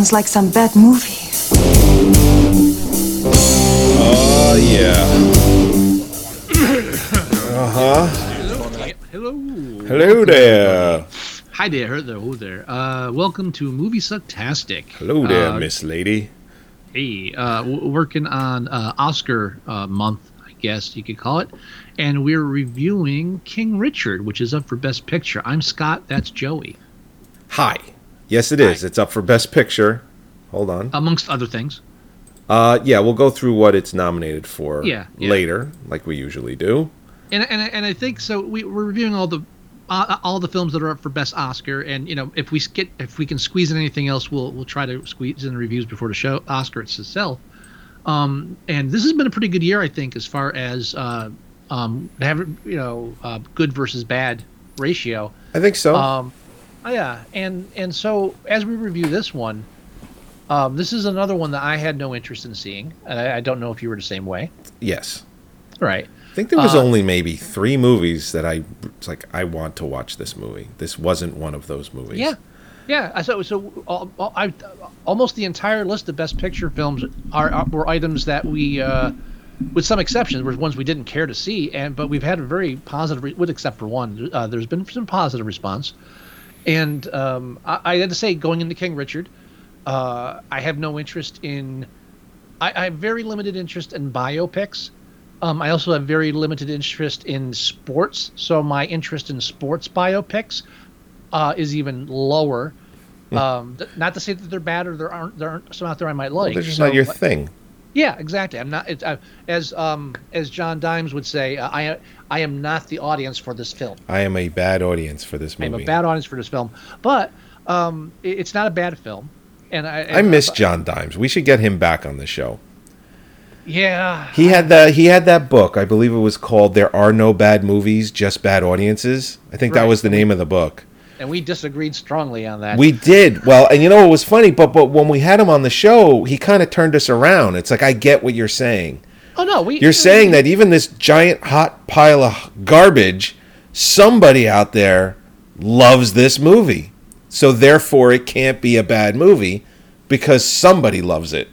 Sounds like some bad movie. Oh yeah. Uh huh. Hello. Hello there. Hi there. Hello there. Uh, welcome to Movie Sucktastic. Hello there, Uh, Miss Lady. Hey, uh, w- working on uh, Oscar uh, month, I guess you could call it, and we're reviewing King Richard, which is up for Best Picture. I'm Scott. That's Joey, Hi. Yes, it is. It's up for Best Picture. Hold on. amongst other things. Uh, yeah, we'll go through what it's nominated for Yeah, yeah. later, like we usually do. And and I- and I think so. We, we're reviewing all the uh, all the films that are up for Best Oscar, and you know if we get if we can squeeze in anything else, we'll we'll try to squeeze in the reviews before the show Oscar itself. Um, and this has been a pretty good year, I think, as far as uh, um, having you know uh, good versus bad ratio. I think so. Um, yeah, and and so as we review this one, um, this is another one that I had no interest in seeing, and I, I don't know if you were the same way. yes. Right. I think there was Uh, only maybe three movies that I it's like I want to watch this movie. This wasn't one of those movies. Yeah, yeah. I- So, so uh, uh, I almost the entire list of Best Picture films are, are were items that we, uh, with some exceptions, were ones we didn't care to see, and but we've had a very positive, re- with except for one, uh, there's been some positive response, and um, I, I had to say, going into King Richard, uh, I have no interest in, I, I have very limited interest in biopics. Um, I also have very limited interest in sports, so my interest in sports biopics uh, is even lower. Um, th- not to say that they're bad or there aren't there aren't some out there I might like. They're just So, not your but- thing. Yeah, exactly. I'm not. It's, uh, as um as John Dimes would say, uh, I I am not the audience for this film. I am a bad audience for this movie. I'm a bad audience for this film, but um, it- it's not a bad film. And I I miss uh, John Dimes. We should get him back on the show. Yeah, He had that. He had that book. I believe it was called "There Are No Bad Movies, Just Bad Audiences." I think that was the name of the book. And we disagreed strongly on that. We did well, and you know it was funny. But but when we had him on the show, he kind of turned us around. It's like I get what you're saying. oh no, we You're saying that even this giant hot pile of garbage, somebody out there loves this movie. So therefore, it can't be a bad movie because somebody loves it.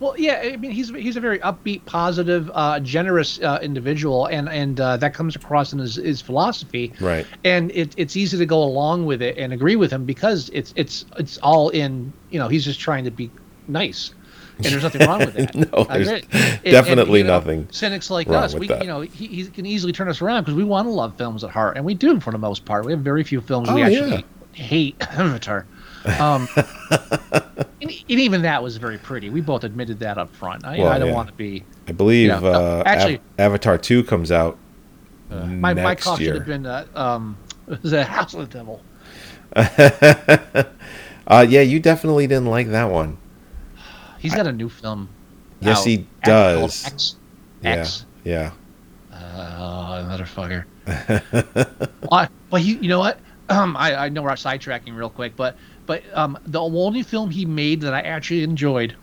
Well, yeah, I mean, he's he's a very upbeat, positive, uh, generous uh, individual, and and uh, that comes across in his, his philosophy. Right. And it, it's easy to go along with it and agree with him because it's it's it's all in. You know, he's just trying to be nice, and there's nothing wrong with that. No, there's agree. And- and, definitely know, nothing Cynics like us, we that. you know he, he can easily turn us around because we want to love films at heart, and we do for the most part. We have very few films we Oh, actually hate Avatar. Um, and, even that was very pretty. We both admitted that up front. I, Well, I don't yeah. want to be. I believe Yeah. uh, Actually- Av- Avatar Two comes out My, my next call should have been uh, um, was House of the Devil? Uh, yeah, you definitely didn't like that one. He's got a new film. Yes, out. he does. X. Yeah, X. yeah. Oh, motherfucker. well, well, you, you know what? Um, I, I know we're sidetracking real quick, but but um, the only film he made that I actually enjoyed,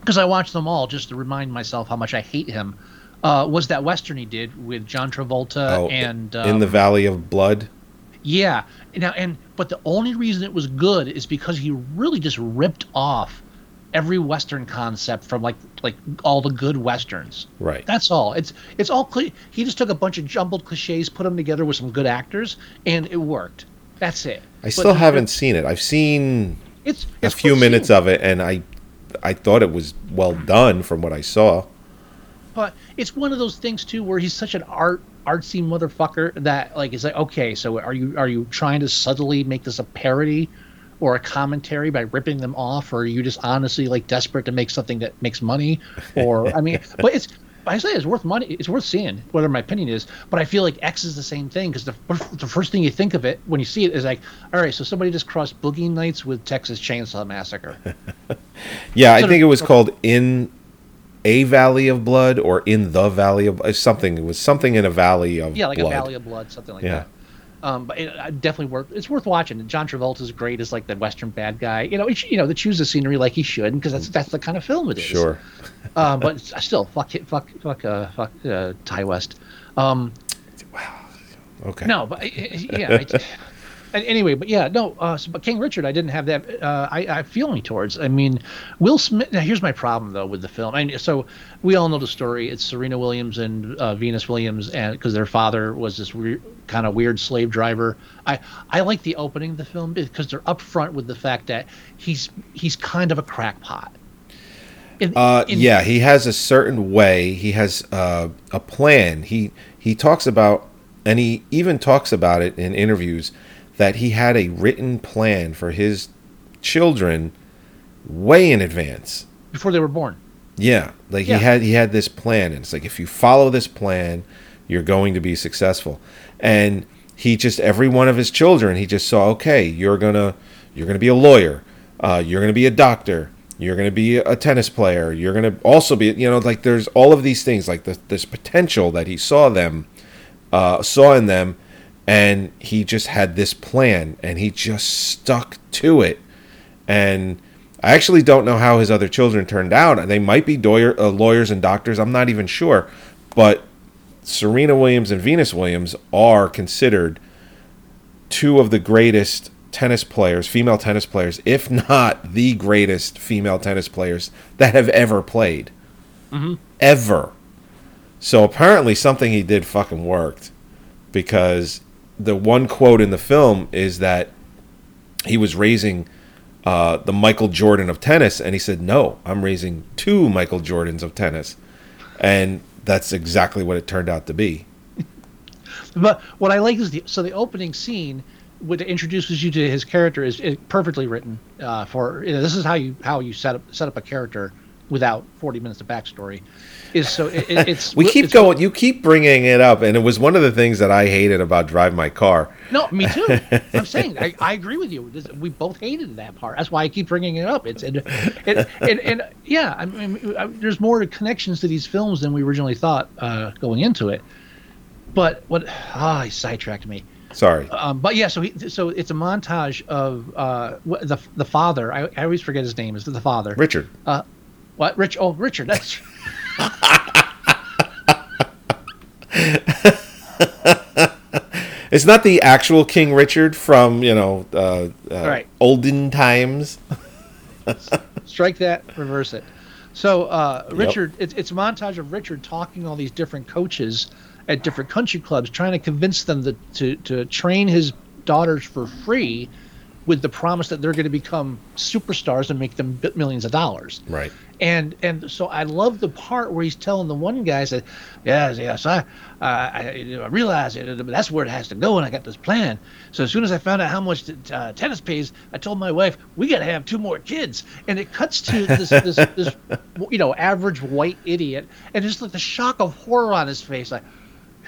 because I watched them all just to remind myself how much I hate him, uh, was that western he did with John Travolta Oh, and in the um, Valley of Blood. Yeah. Now and but the only reason it was good is because he really just ripped off every western concept from like like all the good westerns. Right. That's all. It's it's all cli He just took a bunch of jumbled cliches, put them together with some good actors, and it worked. That's it. I But still haven't seen it. I've seen It's, a few minutes of it, and I, I thought it was well done from what I saw. But it's one of those things too where he's such an art artsy motherfucker that like it's like okay, so are you are you trying to subtly make this a parody or a commentary by ripping them off, or are you just honestly like desperate to make something that makes money? Or I mean, but it's I say it's worth money. It's worth seeing, Whether my opinion is. But I feel like X is the same thing because the, the first thing you think of it when you see it is like, all right, so somebody just crossed Boogie Nights with Texas Chainsaw Massacre. Yeah, I of- think it was called in a valley of blood or in the valley of something. It was something in a valley of Yeah, like blood. a Valley of Blood, something like Yeah. that. Um, but it, uh, definitely worth. It's worth watching. John Travolta's great as like the Western bad guy. You know, you know, to choose the scenery like he should because that's that's the kind of film it is. Sure. Um, but still, fuck it, fuck, fuck, uh, fuck, uh, Ti West. Um, Okay. no, but I- I- yeah. Anyway, but yeah, no. Uh, so, but King Richard, I didn't have that. Uh, I, I feeling towards. I mean, Will Smith. Now, here's my problem though with the film. And so we all know the story. It's Serena Williams and uh, Venus Williams, and because their father was this weird, kind of weird slave driver. I I like the opening of the film because they're upfront with the fact that he's he's kind of a crackpot. In- Uh, in- yeah, he has a certain way. He has uh, a plan. He he talks about, and he even talks about it in interviews that he had a written plan for his children way in advance. before they were born. Yeah, like Yeah. he had he had this plan, and it's like if you follow this plan, you're going to be successful. And he just every one of his children, he just saw, okay, you're gonna you're gonna be a lawyer, uh, you're gonna be a doctor, you're gonna be a tennis player, you're gonna also be, you know, like there's all of these things, like the, this potential that he saw them, uh, saw in them, and he just had this plan, and he just stuck to it, and I actually don't know how his other children turned out. They might be doyer, uh, lawyers and doctors. I'm not even sure. But Serena Williams and Venus Williams are considered two of the greatest tennis players, female tennis players, if not the greatest female tennis players that have ever played. Ever. So apparently something he did fucking worked because the one quote in the film is that he was raising uh, the Michael Jordan of tennis, and he said, "No, I'm raising two Michael Jordans of tennis," and that's exactly what it turned out to be. But what I like is the so the opening scene, what introduces you to his character, is, perfectly written. Uh, for you know, this is how you how you set up set up a character without forty minutes of backstory. Is so it, it- it's We keep it's- going. You keep bringing it up, and it was one of the things that I hated about Drive My Car. No, me too. I'm saying I, I agree with you. This, we both hated that part. That's why I keep bringing it up. It's and and, and, and yeah, I mean, I- there's more connections to these films than we originally thought uh, going into it. But what? Ah, he sidetracked me. Sorry. Um, but yeah, so he, so it's a montage of uh, the the father. I, I always forget his name. Is the father? Richard. What? Rich? Oh, Richard. That's It's not the actual King Richard from you know uh, uh, Right. olden times. strike that, reverse it. So uh, Richard, it's, it's a montage of Richard talking all these different coaches at different country clubs, trying to convince them that, to to train his daughters for free, with the promise that they're going to become superstars and make them millions of dollars. Right. And and so I love the part where he's telling the one guy said, "Yes, yes, I, I, I realize it. That's where it has to go, and I got this plan. So as soon as I found out how much uh, tennis pays, I told my wife we got to have two more kids. And it cuts to this this, this you know average white idiot, and just like the shock of horror on his face, like.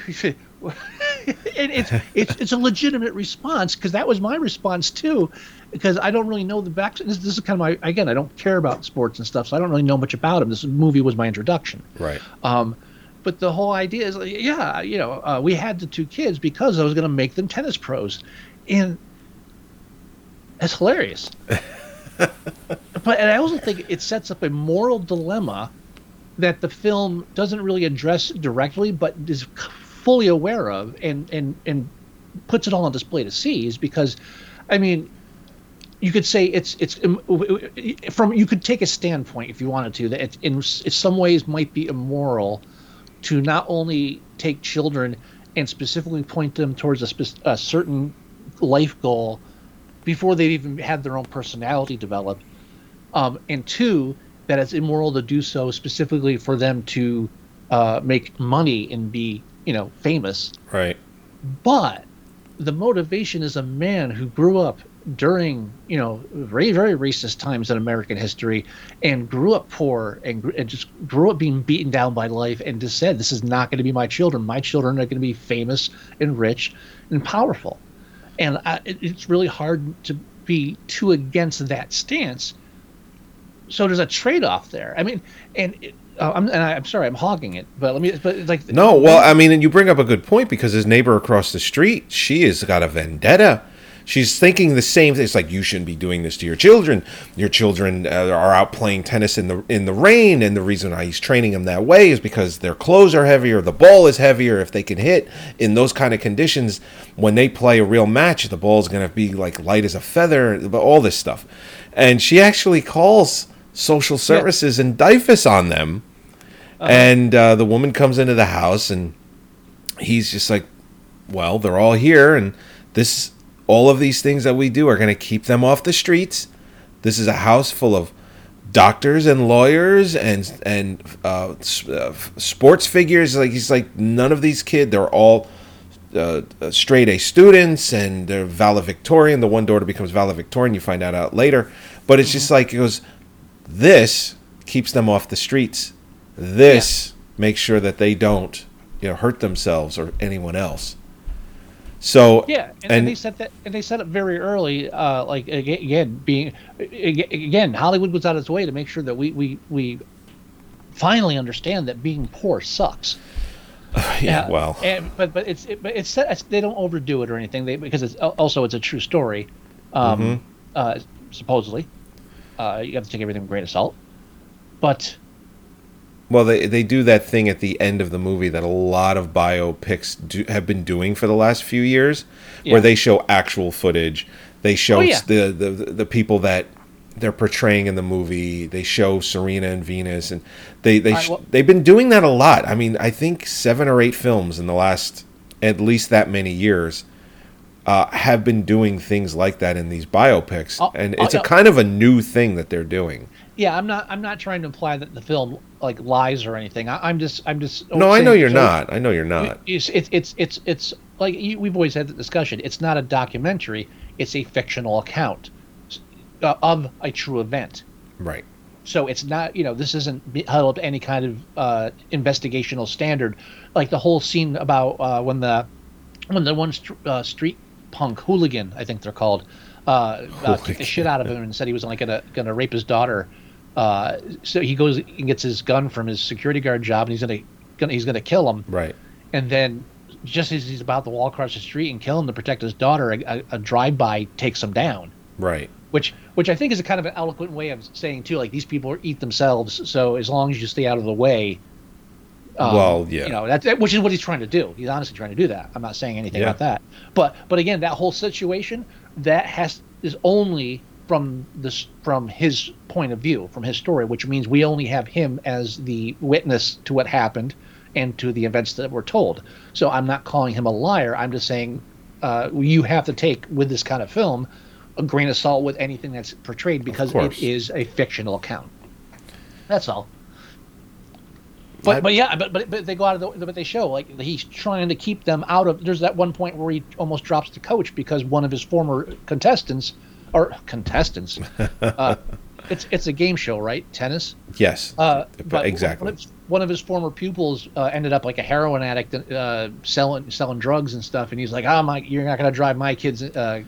and it's it's it's a legitimate response because that was my response too, because I don't really know the back. This, this is kind of my again. I don't care about sports and stuff, so I don't really know much about him. This movie was my introduction. Right. Um, but the whole idea is, like, yeah, you know, uh, we had the two kids because I was going to make them tennis pros, and it's hilarious. but and I also think it sets up a moral dilemma that the film doesn't really address directly, but is fully aware of, and and and puts it all on display to see. Is because, I mean, you could say it's it's um, from you could take a standpoint if you wanted to that it in in some ways might be immoral to not only take children and specifically point them towards a, spec- a certain life goal before they've even had their own personality developed. Um, and two, that it's immoral to do so specifically for them to uh, make money and be, you know, famous. Right. But the motivation is a man who grew up during, you know, very, very racist times in American history and grew up poor and, and just grew up being beaten down by life and just said, this is not going to be my children. My children are going to be famous and rich and powerful. And I, it, it's really hard to be too against that stance. So there's a trade-off there. I mean, and it, uh, I'm, and I, I'm sorry, I'm hogging it, but let me. But it's like No, well, I mean, and you bring up a good point because his neighbor across the street, she has got a vendetta. She's thinking the same thing. It's like you shouldn't be doing this to your children. Your children uh, are out playing tennis in the in the rain, and the reason why he's training them that way is because their clothes are heavier, the ball is heavier. If they can hit in those kind of conditions, when they play a real match, the ball's going to be like light as a feather. But all this stuff, and she actually calls social services and DIFUS on them. And uh, the woman comes into the house, and he's just like, "Well, they're all here, and this, all of these things that we do are going to keep them off the streets. This is a house full of doctors and lawyers and and uh, s- uh, sports figures. Like he's like, none of these kids. They're all." Uh, uh, straight A students and they're valedictorian. The one daughter becomes valedictorian. You find that out later, but it's just like it goes. This keeps them off the streets. This makes sure that they don't, you know, hurt themselves or anyone else. So Yeah, and, and they set that, and they set up very early. Uh, like again, being again, Hollywood was out of its way to make sure that we we we finally understand that being poor sucks. yeah, well, and, but but it's it, but it's, set- it's they don't overdo it or anything. They because it's also it's a true story, um, Mm-hmm. uh, supposedly. Uh, you have to take everything with a grain of salt. But well, they they do that thing at the end of the movie that a lot of biopics do, have been doing for the last few years, Yeah. where they show actual footage. They show Oh, yeah. the, the the people that they're portraying in the movie. They show Serena and Venus, and they they right, well- they've been doing that a lot. I mean, I think seven or eight films in the last at least that many years uh, have been doing things like that in these biopics, Oh, and oh, it's a kind of a new thing that they're doing. yeah, I'm not I'm not trying to imply that the film like lies or anything. I, I'm just I'm just No, I know you're so- not. I know you're not. It's it's it's it's, it's like you, we've always had the discussion. It's not a documentary. It's a fictional account uh, of a true event. Right. So it's not you know this isn't held up to any kind of uh, investigational standard, like the whole scene about uh, when the when the one st- uh, street punk hooligan I think they're called uh, uh, kicked the shit out of him and said he was like gonna gonna rape his daughter. Uh, so he goes and gets his gun from his security guard job and he's gonna, gonna he's gonna kill him Right. and then just as he's about to walk across the street and kill him to protect his daughter, a, a, a drive-by takes him down. Right. Which, which I think is a kind of an eloquent way of saying too, like these people eat themselves. So as long as you stay out of the way, um, Well, yeah. you know that's which is what he's trying to do. He's honestly trying to do that. I'm not saying anything Yeah. about that. But, but again, that whole situation that has is only from this from his point of view, from his story, which means we only have him as the witness to what happened and to the events that were told. So I'm not calling him a liar. I'm just saying uh, you have to take with this kind of film a grain of salt with anything that's portrayed because it is a fictional account. That's all. But I- but yeah, but but but they go out of the but they show like he's trying to keep them out of. There's that one point where he almost drops the coach because one of his former contestants or contestants. uh, it's it's a game show, right? Tennis. Yes. Uh, but exactly. One of, one of his former pupils uh, ended up like a heroin addict, uh, selling selling drugs and stuff, and he's like, "Oh my, you're not gonna drive my kids uh,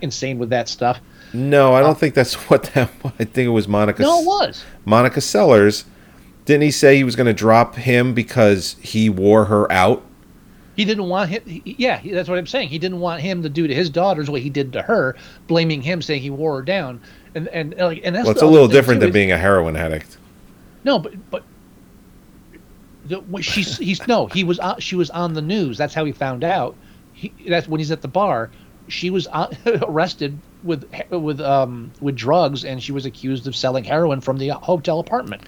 insane with that stuff." no, I don't think that's what that. I think it was Monica. No, it was. Monica Seles. Didn't he say he was going to drop him because he wore her out? He didn't want him. he- yeah, he- that's what I'm saying. He didn't want him to do to his daughters what he did to her, blaming him, saying he wore her down, and and like and that's Well, it's a little different too, than being a heroin addict. No, but but the, what she's he's no he was on, she was on the news. That's how he found out. He, that's when he's at the bar. She was on, arrested with with um with drugs, and she was accused of selling heroin from the hotel apartment.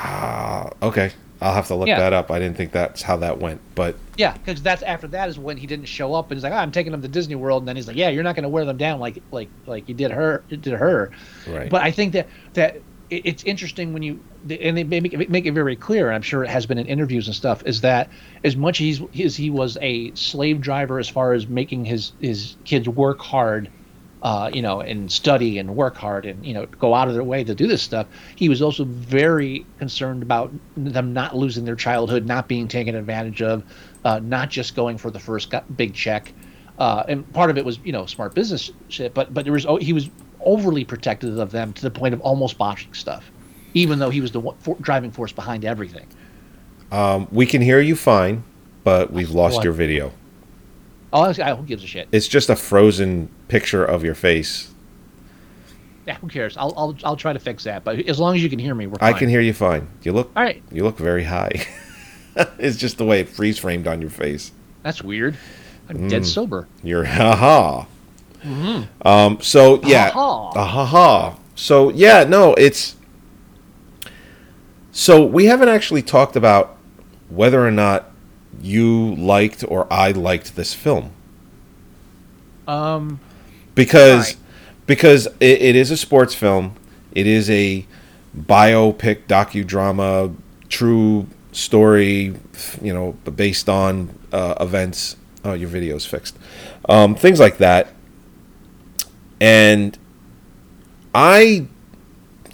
Ah, okay. I'll have to look Yeah. that up. I didn't think that's how that went, but Yeah, because that's after that is when he didn't show up, and he's like, oh, "I'm taking them to Disney World," and then he's like, "Yeah, you're not going to wear them down like like like you did her, you did her." Right. But I think that that it's interesting when you and they make it, make it very clear, and I'm sure it has been in interviews and stuff, is that as much as he's as he was a slave driver as far as making his his kids work hard. Uh, you know, and study and work hard and, you know, go out of their way to do this stuff. He was also very concerned about them not losing their childhood, not being taken advantage of, uh, not just going for the first big check. Uh, and part of it was, you know, smart business shit, but but there was oh, he was overly protective of them to the point of almost botching stuff, even though he was the one, for, driving force behind everything. um, we can hear you fine, but we've lost What? your video. Oh, I, who gives a shit? It's just a frozen picture of your face. Yeah, who cares? I'll, I'll I'll try to fix that. But as long as you can hear me, we're I can hear you fine. You look All right, you look very high. it's just the way it freeze framed on your face. that's weird. I'm Mm. dead sober. You're haha. Um. So yeah. Ha-ha. A haha. So yeah. No. It's. So we haven't actually talked about whether or not you liked or I liked this film Um, because Right. because it, it is a sports film. It is a biopic docudrama, true story, you know, based on uh, events. Oh, your video's fixed. Um, things like that. And I,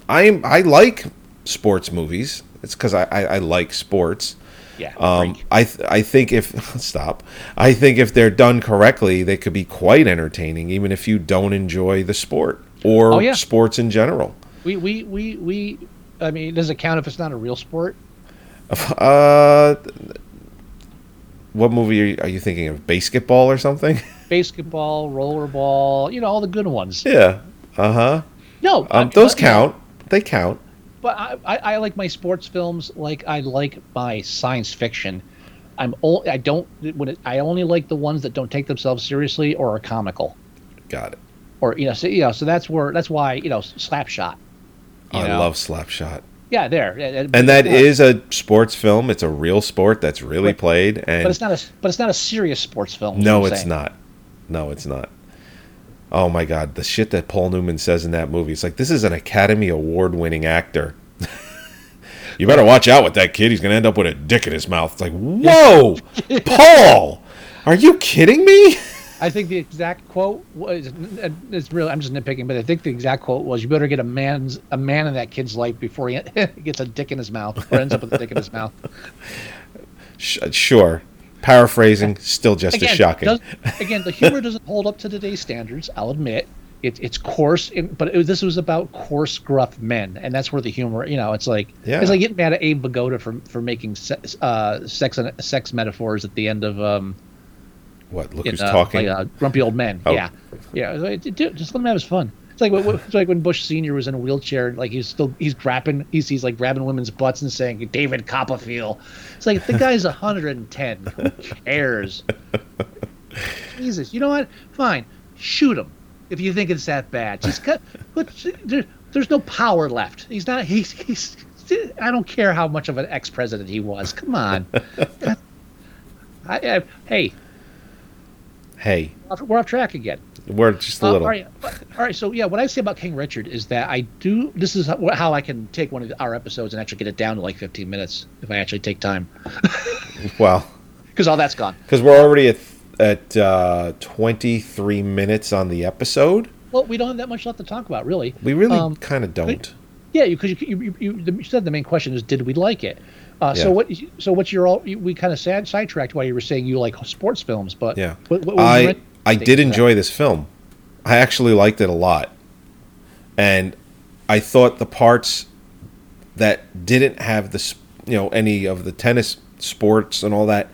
I am I like sports movies. It's because I, I, I like sports. Yeah. Um. I th- I think if stop, I think if they're done correctly, they could be quite entertaining, even if you don't enjoy the sport or Oh, yeah. sports in general. we we we we. I mean, does it count if it's not a real sport? Uh, what movie are you, are you thinking of? Basketball or something? Basketball, rollerball, you know, all the good ones. yeah. Uh huh. No, Um, those but, you know, count. They count. But I, I, I like my sports films like I like my science fiction. I'm o- I don't when it, I only like the ones that don't take themselves seriously or are comical Got it. or you know so you know so that's where that's why you know Slapshot. Oh, you I know? love Slapshot. Yeah, there. And And that is a sports film. It's a real sport that's really But- played. but it's not a but it's not a serious sports film. No, it's saying. not. No, it's not. Oh my god, the shit that Paul Newman says in that movie. It's like this is an Academy Award winning actor. you better watch out with that kid. He's gonna end up with a dick in his mouth. It's like, whoa, Paul, are you kidding me? I think the exact quote was it's real. I'm just nitpicking, but I think the exact quote was, "You better get a man's a man in that kid's life before he gets a dick in his mouth or ends up with a dick in his mouth." Sure. Paraphrasing, still just as shocking. does- again, the humor doesn't hold up to today's standards. I'll admit it, it's coarse, but it, this was about coarse, gruff men, and that's where the humor. You know, it's like Yeah. it's like getting mad at Abe Vigoda for for making se- uh, sex and sex metaphors at the end of um, what? Look in, who's uh, talking. like, uh, Grumpy Old Men. Oh. Yeah, yeah. like, Dude, just let him have his fun. It's like when- it's like when Bush Senior was in a wheelchair, like he's still he's grabbing he's he's like grabbing women's butts and saying David Copperfield. It's like the guy's 110. Who cares? Jesus, you know what? Fine, shoot him if you think it's that bad. Just cut. But there, there's no power left. He's not. He's he's. I don't care how much of an ex-president he was. Come on. I, I, hey, hey, we're off track again. we're just a Uh, little. all, right, all right. So yeah, what I say about King Richard is that I do. This is how, I can take one of our episodes and actually get it down to like 15 minutes if I actually take time, Well, because all that's gone. because we're already at at uh, 23 minutes on the episode. Well, we don't have that much left to talk about, really. We really Um, kind of don't. Yeah, because you, you, you, you, you said the main question is, did we like it? Uh, So what? So what's your all? We kind of sad sidetracked while you were saying you like sports films, but Yeah. what, what I I did to that? enjoy this film. I actually liked it a lot. And I thought the parts that didn't have the you know any of the tennis sports and all that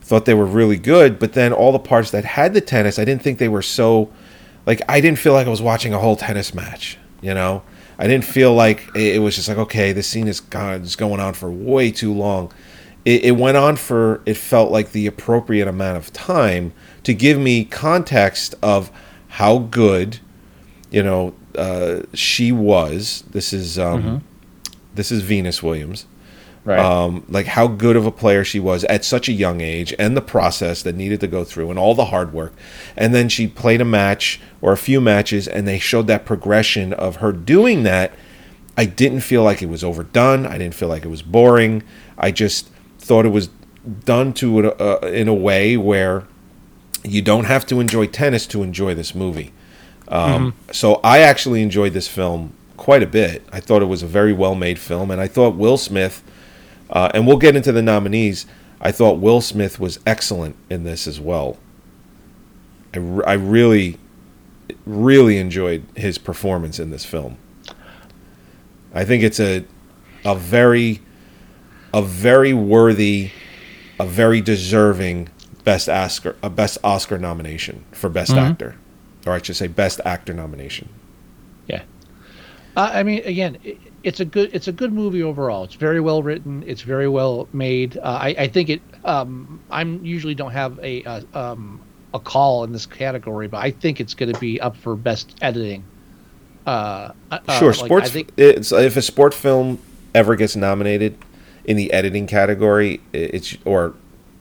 thought they were really good, but then all the parts that had the tennis, I didn't think they were so like I didn't feel like I was watching a whole tennis match, you know? I didn't feel like it was just like okay, this scene is gone, is going on for way too long. It, it went on for it felt like the appropriate amount of time to give me context of how good, you know, uh, she was. This is um, this is Venus Williams. Right. um, like how good of a player she was at such a young age and the process that needed to go through and all the hard work. And then she played a match or a few matches and they showed that progression of her doing that. I didn't feel like it was overdone. I didn't feel like it was boring. I just thought it was done to it uh, in a way where you don't have to enjoy tennis to enjoy this movie. Um, So I actually enjoyed this film quite a bit. I thought it was a very well made film, and I thought Will Smith, uh, and we'll get into the nominees. I thought Will Smith was excellent in this as well. I, I really, really enjoyed his performance in this film. I think it's a, a very, a very worthy, a very deserving best Oscar, a best Oscar nomination for best actor, or I should say best actor nomination. Yeah. Uh, I mean, again, it's a good it's a good movie overall. It's very well written. It's very well made. Uh, I, I think it. Um, I'm usually don't have a uh, um, a call in this category, but I think it's going to be up for best editing. Uh, uh, Sure, like, sports. I think it's if a sport film ever gets nominated in the editing category, it's or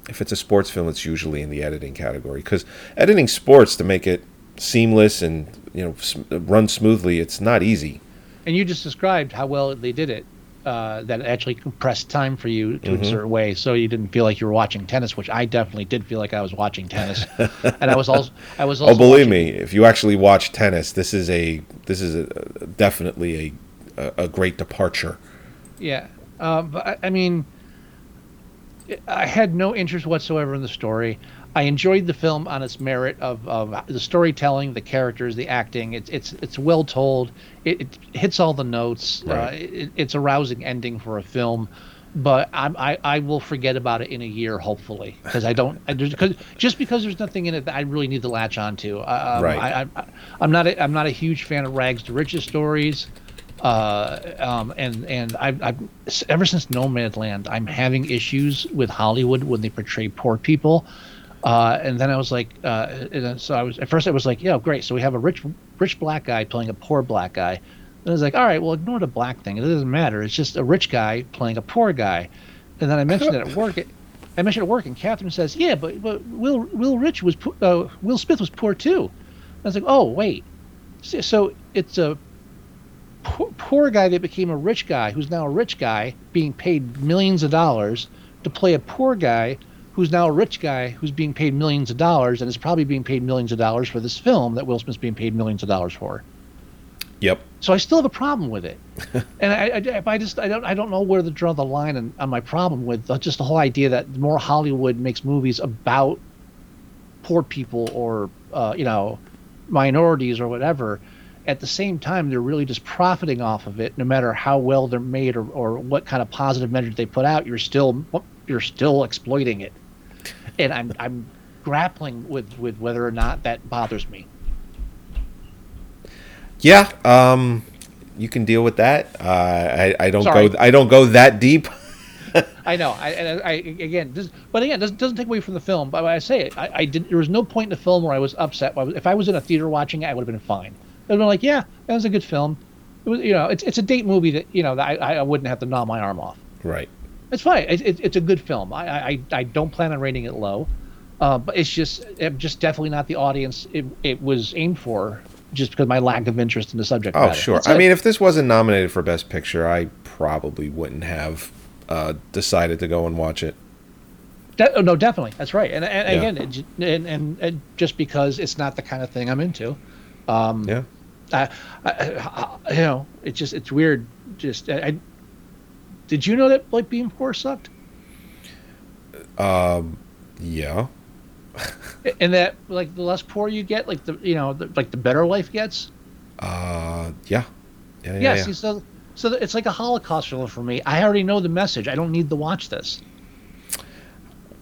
if it's a sports film, it's usually in the editing category because editing sports to make it seamless and you know run smoothly, it's not easy. And you just described how well they did it. Uh, that it actually compressed time for you to Mm-hmm. a certain way, so you didn't feel like you were watching tennis, which I definitely did feel like I was watching tennis, and I was also I was also oh, believe watching- me, if you actually watch tennis, this is a this is a, definitely a, a a great departure. Yeah, uh, but I, I mean, I had no interest whatsoever in the story. I enjoyed the film on its merit of, of the storytelling, the characters, the acting. It's it's it's well told. It, it hits all the notes. Uh, it, it's a rousing ending for a film. But I'm, I I will forget about it in a year, hopefully, because I don't. I, cause, just because there's nothing in it that I really need to latch onto. Um, Right. I, I, I'm not. A, I'm not a huge fan of rags to riches stories uh, um, and and I, I ever since Nomadland, I'm having issues with Hollywood when they portray poor people. Uh, and then I was like, uh, and so I was at first I was like, yeah, great. So we have a rich rich black guy playing a poor black guy. And I was like, all right, well, ignore the black thing. It doesn't matter. It's just a rich guy playing a poor guy. And then I mentioned it at work. I mentioned it at work, and Catherine says, yeah, but but Will Will Rich was uh, Will Smith was poor too. I was like, oh wait, so, so it's a poor, poor guy that became a rich guy who's now a rich guy being paid millions of dollars to play a poor guy who's now a rich guy who's being paid millions of dollars and is probably being paid millions of dollars for this film that Will Smith's being paid millions of dollars for. Yep. So I still have a problem with it, and I, I, I just I don't I don't know where to draw the line on, on my problem with the- just the whole idea that more Hollywood makes movies about poor people or uh, you know minorities or whatever. At the same time, they're really just profiting off of it. No matter how well they're made or, or what kind of positive measures they put out, you're still you're still exploiting it, and I'm I'm grappling with with whether or not that bothers me. Yeah. Um, you can deal with that. Uh, I I don't Sorry. go I don't go that deep. I know. I, and I, I again, this, but again, doesn't doesn't take away from the film. But I say it, I, I did. There was no point in the film where I was upset. If I was in a theater watching it, I would have been fine. I'd been like, yeah, that was a good film. It was, you know, it's it's a date movie that you know that I, I wouldn't have to gnaw my arm off. Right. It's fine. It, it, it's a good film. I, I I don't plan on rating it low, uh, but it's just I'm just definitely not the audience it, it was aimed for. Just because my lack of interest in the subject Oh, matter. sure. That's I it. mean, if this wasn't nominated for Best Picture, I probably wouldn't have uh, decided to go and watch it. De- oh, no, definitely, that's right. And, and Yeah. again, it, and, and and just because it's not the kind of thing I'm into, um, Yeah. I, I, I, you know, it's just it's weird. Just I did you know that like being poor sucked, Um, Yeah. and that like the less poor you get, like the you know the, like the better life gets. Uh, yeah. Yeah. Yeah. Yeah, yeah. see, so so it's like a Holocaust film for me. I already know the message. I don't need to watch this.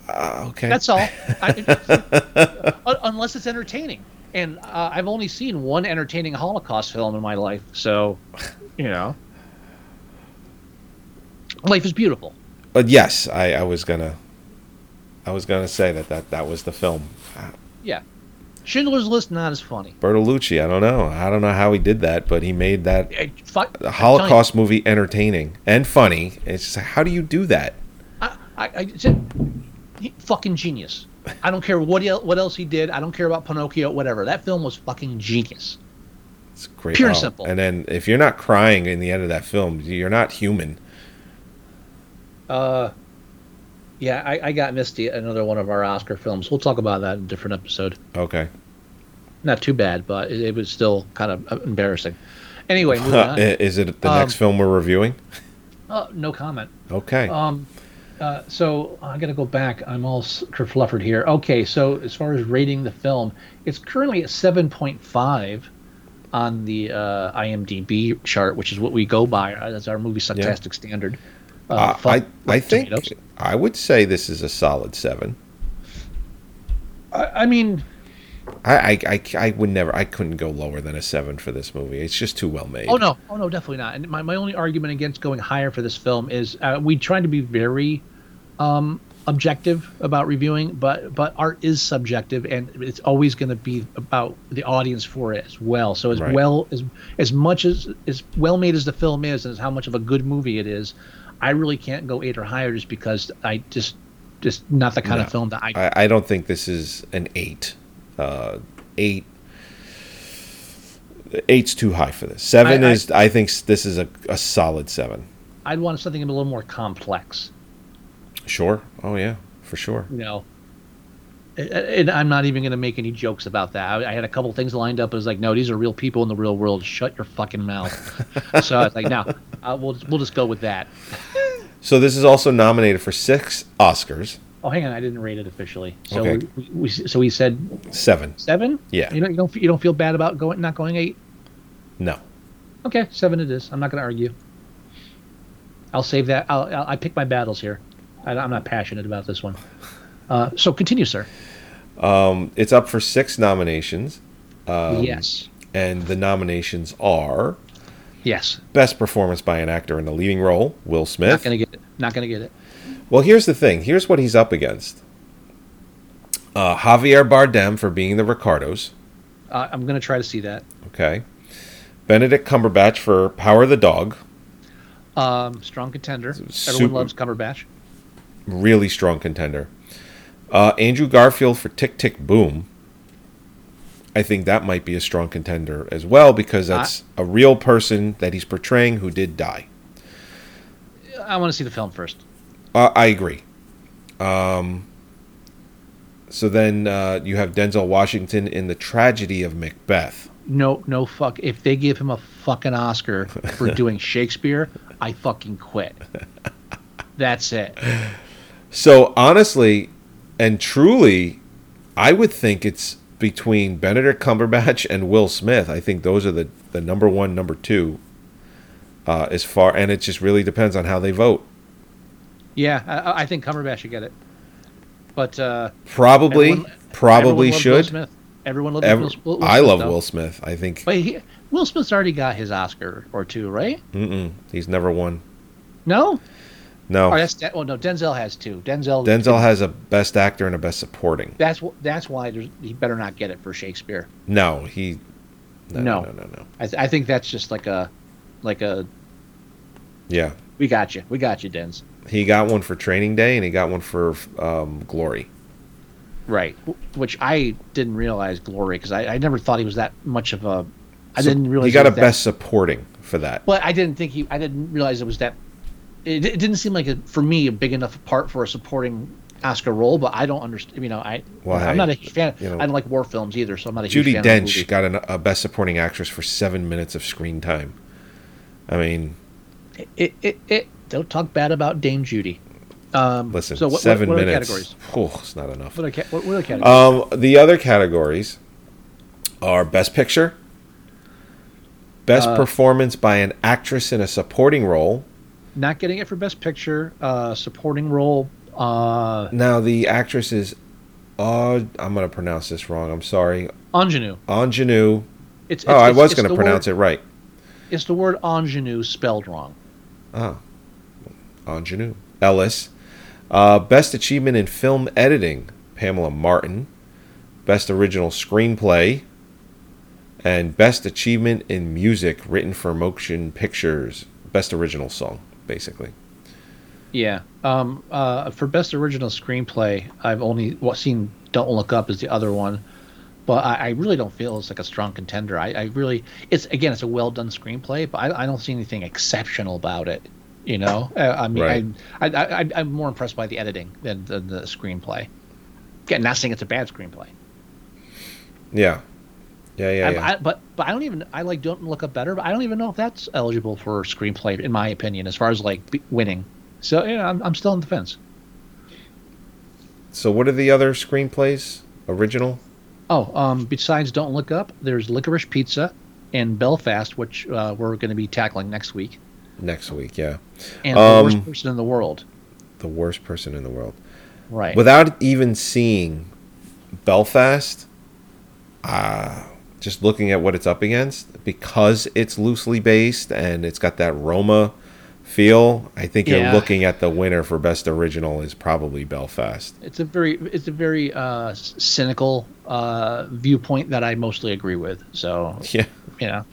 Uh, okay. That's all. I, unless it's entertaining. And uh, I've only seen one entertaining Holocaust film in my life, so you know, life is beautiful. But yes, I, I was gonna, I was gonna say that that that was the film. Uh, Yeah, Schindler's List not as funny. Bertolucci, I don't know. I don't know how he did that, but he made that Eh, I'm Holocaust movie entertaining and funny. It's just how do you do that? I, I, I fucking genius. I don't care what el- what else he did. I don't care about Pinocchio, whatever. That film was fucking genius. It's great. Pure Oh, simple. And then if you're not crying in the end of that film, you're not human. Uh, yeah, I, I got Misty another one of our Oscar films. We'll talk about that in a different episode. Okay. Not too bad, but it, it was still kind of embarrassing. Anyway, moving on. Is it the Um, next film we're reviewing? Uh, no comment. Okay. Um, uh, so I got to go back. I'm all kerfluffered here. Okay, so as far as rating the film, it's currently at 7.5 on the uh, IMDb chart, which is what we go by. That's our movie sucktastic standard. Uh, Uh, fuck I I think Tomatoes. I would say this is a solid seven. I, I mean, I, I, I, I would never I couldn't go lower than a seven for this movie. It's just too well made. oh no, oh no, definitely not. And my, my only argument against going higher for this film is uh, we try to be very um, objective about reviewing, but but art is subjective, and it's always going to be about the audience for it as well. So as Right. well as as much as as well made as the film is, and as how much of a good movie it is, I really can't go eight or higher just because I just just not the kind No. of film that I. I, I don't think this is an eight. Uh, eight. Eight's too high for this. Seven I- I- is I think this is a, a solid seven. I'd want something a little more complex. Sure. Oh yeah, for sure. you know and I'm not even going to make any jokes about that. I, I had a couple things lined up. I was like, no, these are real people in the real world. Shut your fucking mouth. so I was like, no, uh, we'll we'll just go with that. So this is also nominated for six Oscars. Oh, hang on, I didn't rate it officially. So Okay. we, we, so we said Seven. seven. Yeah. You don't you don't you don't feel bad about going not going eight. No. Okay, seven it is. I'm not going to argue. I'll save that. I'll, I'll I pick my battles here. I, I'm not passionate about this one. Uh, so continue, sir. It's up for six nominations, Um, yes. and the nominations are Yes. Best Performance by an Actor in a Leading Role, Will Smith. Not going to get it. Not going to get it. Well, here's the thing. Here's what he's up against. Uh, Javier Bardem for being the Ricardos. Uh, I'm going to try to see that. Okay. Benedict Cumberbatch for Power of the Dog. Um, strong contender. super- Everyone loves Cumberbatch. Really strong contender. Uh, Andrew Garfield for Tick Tick Boom. I think that might be a strong contender as well because that's a real person that he's portraying who did die. I want to see the film first. Uh, I agree. Um, so then uh, you have Denzel Washington in The Tragedy of Macbeth. No, no fuck. If they give him a fucking Oscar for doing Shakespeare, I fucking quit. That's it. So honestly and truly, I would think it's between Benedict Cumberbatch and Will Smith. I think those are the, the number one, number two. Uh, as far and it just really depends on how they vote. Yeah, I, I think Cumberbatch should get it. But uh, Probably, everyone- probably everyone loves Will should. Smith. Everyone loves Will, Will, Will I Smith, love though. Will Smith. I think But he, Will Smith's already got his Oscar or two, right? mm-mm, he's never won. No. No, Oh, that's well, no. Denzel has two. Denzel. Denzel has a Best Actor and a Best Supporting. That's that's why there's, he better not get it for Shakespeare. No, he. No, No. no, no, no. I, th- I think that's just like a, like a. Yeah, We got you. We got you, Denz. he got one for Training Day and he got one for um, Glory. Right. Which I didn't realize Glory because I, I never thought he was that much of a. I So didn't realize he got he a that- Best Supporting for that. But I didn't think he. I didn't realize it was that. It, it didn't seem like a, for me a big enough part for a supporting Oscar role, but I don't understand. You know, I Well, I'm not a huge fan. you know- I don't like war films either, so I'm not a Judy huge fan Dench got an, a Best Supporting Actress for seven minutes of screen time. I mean, It, it, it, don't talk bad about Dame Judy. Um, listen, so what, seven what, what minutes. Categories? Oh, it's not enough. What are, what, what are the categories? Um, the other categories are Best Picture, Best Uh, Performance by an Actress in a Supporting Role. Not getting it for Best Picture, uh, supporting role. Uh, Now, the actress is, uh, I'm going to pronounce this wrong. I'm sorry. ingenue. Ingenue. It's, Oh, it's, I was going to pronounce word, it right. It's the word ingenue spelled wrong. Oh, ingenue. Ellis. Uh, Best Achievement in Film Editing, Pamela Martin. Best Original Screenplay, and Best Achievement in Music written for motion pictures. Best Original Song, basically. Yeah. Um, uh, for best original screenplay, I've only seen "Don't Look Up" as the other one, but I, I really don't feel it's like a strong contender. I, I really, it's again, it's a well done screenplay, but I, I don't see anything exceptional about it. You know, uh, I mean, Right. I, I, I, I'm more impressed by the editing than, than the screenplay. Again, not saying it's a bad screenplay. Yeah. Yeah, yeah, I- yeah. I, but but I don't even I like Don't Look Up Better, but I don't even know if that's eligible for screenplay in my opinion, as far as like winning. So yeah, I'm, I'm still on the fence. so, what are the other screenplays? Original? Oh, um, besides Don't Look Up, there's Licorice Pizza and Belfast, which uh, we're going to be tackling next week, Next week, yeah. and Um, The Worst Person in the World. The worst person in the world. Right. Without even seeing Belfast, uh, just looking at what it's up against, because it's loosely based and it's got that Roma feel, I think you're looking at the winner for best original is probably Belfast. it's a very it's a very uh, cynical uh, viewpoint that I mostly agree with. So Yeah. you know,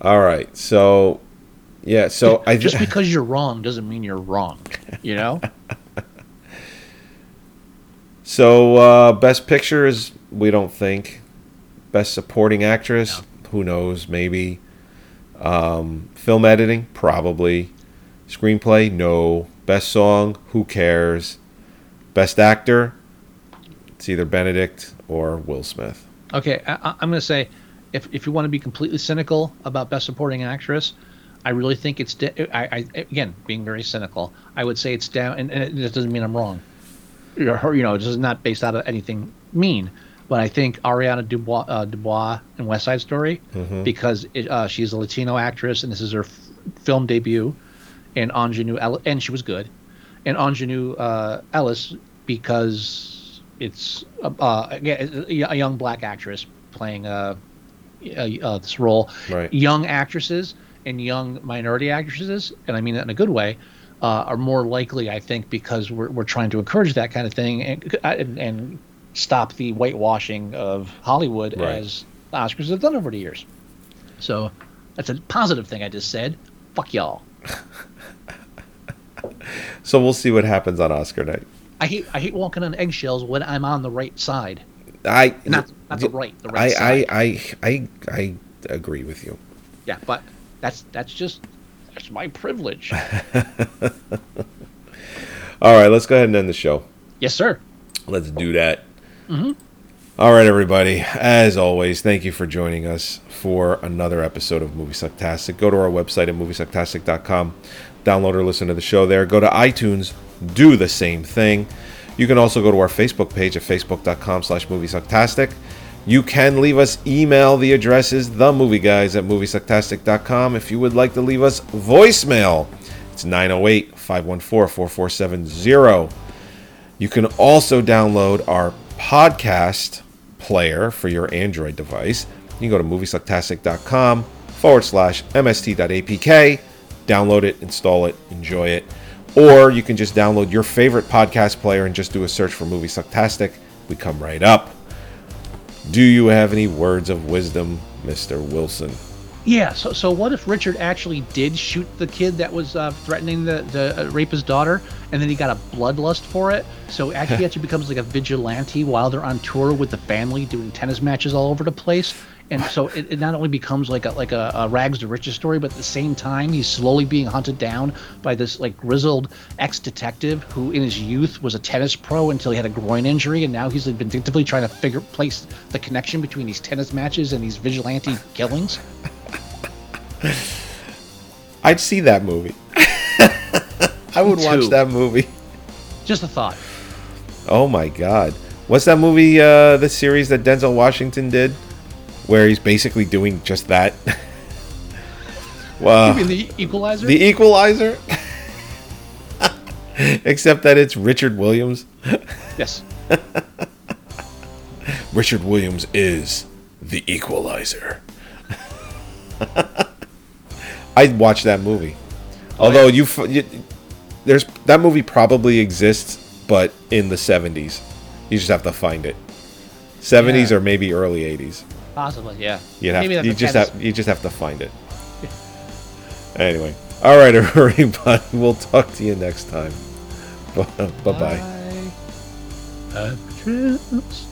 All right. So, yeah. So I just just because you're wrong doesn't mean you're wrong. You know. so uh, best picture is we don't think best supporting actress. Who knows? Maybe. Um, film editing, probably. Screenplay, no. Best song, who cares? Best actor, it's either Benedict or Will Smith. Okay, I, I- I'm going to say, if if you want to be completely cynical about Best Supporting Actress, I really think it's. Da- I, I again being very cynical, I would say it's down, and, and it doesn't mean I'm wrong. You're, you know, this is not based out of anything mean, but I think Ariana DeBose, uh, DeBose in West Side Story, because it, uh, she's a Latino actress and this is her f- film debut, and Aunjanue, Ellis, and she was good, and Aunjanue uh, Ellis because it's uh, uh, again, a young black actress playing uh, this role. Right. Young actresses and young minority actresses, and I mean that in a good way, uh, are more likely, I think, because we're, we're trying to encourage that kind of thing and, and, and stop the whitewashing of Hollywood Right. as the Oscars have done over the years. So that's a positive thing I just said. Fuck y'all. So we'll see what happens on Oscar night. I hate I hate walking on eggshells when I'm on the right side. I Not not the right, the I, right I, side. I I I agree with you. Yeah, but that's that's just that's my privilege. All right, let's go ahead and end the show. yes, sir. Let's do that. Mm-hmm. All right, everybody. As always, thank you for joining us for another episode of Movie Sucktastic. Go to our website at moviesucktastic.com. Download or listen to the show there. Go to iTunes. Do the same thing. You can also go to our Facebook page at facebook.com slash moviesucktastic. You can leave us email. The address is themovieguys at moviesucktastic.com. If you would like to leave us voicemail, it's 908 514 4470. You can also download our podcast player for your Android device. You can go to moviesucktastic.com forward slash mst.apk, download it, install it, enjoy it. Or you can just download your favorite podcast player and just do a search for Movie Sucktastic. We come right up. Do you have any words of wisdom, Mr. Wilson? Yeah. So so what if Richard actually did shoot the kid that was uh, threatening the the uh, rape his daughter, and then he got a bloodlust for it? So actually, actually becomes like a vigilante while they're on tour with the family, doing tennis matches all over the place. And so it, it not only becomes like a like a, a rags to riches story, but at the same time, he's slowly being hunted down by this like grizzled ex detective who, in his youth, was a tennis pro until he had a groin injury, and now he's vindictively trying to figure place the connection between these tennis matches and these vigilante killings. I'd see that movie. I would watch that movie. Just a thought. Oh my god. What's that movie, uh, the series that Denzel Washington did? Where he's basically doing just that? wow. You mean the Equalizer? The Equalizer? Except that it's Richard Williams. yes. Richard Williams is the Equalizer. I'd watch that movie. Oh, Although you, you, there's that movie probably exists, but in the 70s. You just have to find it. 70s Yeah. or maybe early 80s. Possibly, yeah. You'd have Maybe you just have you just have to find it. anyway, all right, everybody. We'll talk to you next time. Bye bye. Bye.